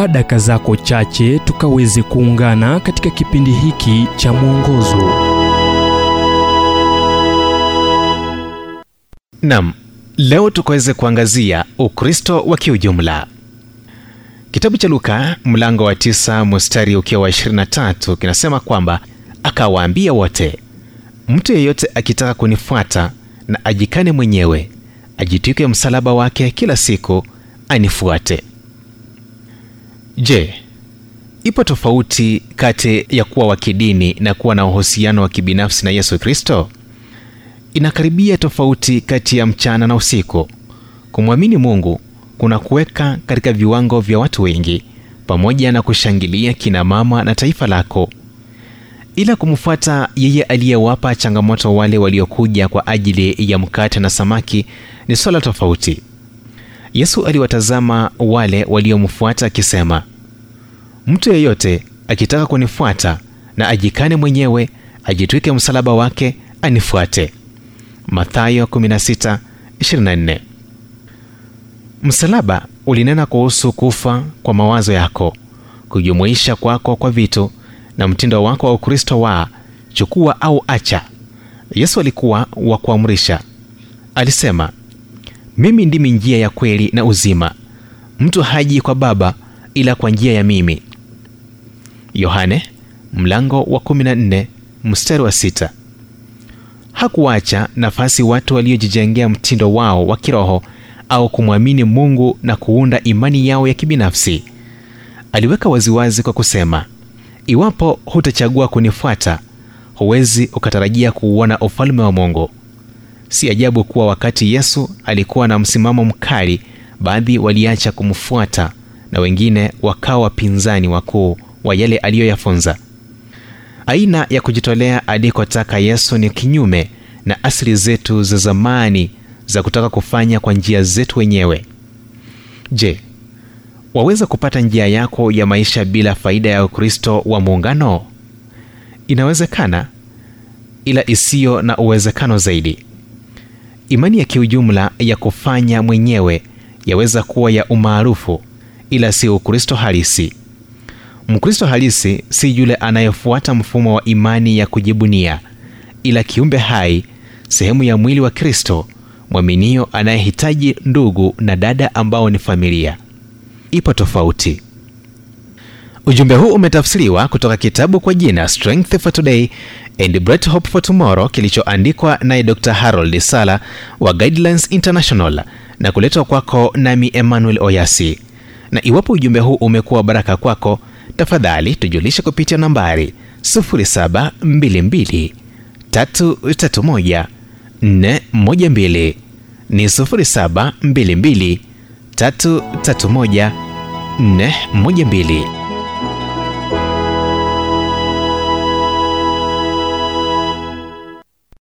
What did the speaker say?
chukua daka zako chache tukaweze kuungana katika kipindi hiki cha mwongozo. nam leo tukaweze kuangazia Ukristo wa kiujumla. Kitabu cha Luka mlango wa tisa mustari ukiwa wa 23 kinasema kwamba akawaambia wote, mtu yeyote akitaka kunifuata na ajikane mwenyewe, ajitwike msalaba wake kila siku, anifuate. Je, ipo tofauti kati ya kuwa wa kidini na kuwa na uhusiano wa kibinafsi na Yesu Kristo? Inakaribia tofauti kati ya mchana na usiku. Kumwamini Mungu kuna kuweka katika viwango vya watu wengi, pamoja na kushangilia kina mama na taifa lako, ila kumfuata yeye aliyewapa changamoto wale waliokuja kwa ajili ya mkate na samaki ni swala tofauti. Yesu aliwatazama wale waliomfuata akisema, mtu yeyote akitaka kunifuata na ajikane mwenyewe, ajitwike msalaba wake, anifuate. Mathayo 16:24. Msalaba ulinena kuhusu kufa kwa mawazo yako, kujumuisha kwako kwa vitu na mtindo wako wa Ukristo wa chukua au acha. Yesu alikuwa wa kuamrisha. Alisema, mimi ndimi njia ya kweli na uzima, mtu haji kwa Baba ila kwa njia ya mimi. Yohane mlango wa 14 mstari wa sita. Hakuacha nafasi watu waliojijengea mtindo wao wa kiroho au kumwamini Mungu na kuunda imani yao ya kibinafsi. Aliweka waziwazi kwa kusema, iwapo hutachagua kunifuata, huwezi ukatarajia kuuona ufalme wa Mungu. Si ajabu kuwa wakati Yesu alikuwa na msimamo mkali, baadhi waliacha kumfuata na wengine wakawa wapinzani wakuu wa yale aliyoyafunza. Aina ya kujitolea alikotaka Yesu ni kinyume na asili zetu za zamani za kutaka kufanya kwa njia zetu wenyewe. Je, waweza kupata njia yako ya maisha bila faida ya Ukristo wa muungano? Inawezekana, ila isiyo na uwezekano zaidi. Imani ya kiujumla ya kufanya mwenyewe yaweza kuwa ya umaarufu, ila si Ukristo halisi. Mkristo halisi si yule anayefuata mfumo wa imani ya kujibunia, ila kiumbe hai, sehemu ya mwili wa Kristo, mwaminio anayehitaji ndugu na dada ambao ni familia. Ipo tofauti. Ujumbe huu umetafsiriwa kutoka kitabu kwa jina Strength for Today and Bright Hope for Tomorrow kilichoandikwa naye Dr. Harold Sala wa Guidelines International na kuletwa kwako nami Emmanuel Oyasi. Na iwapo ujumbe huu umekuwa baraka kwako, tafadhali tujulishe kupitia nambari 0722 331 412 ni 0722 331 412.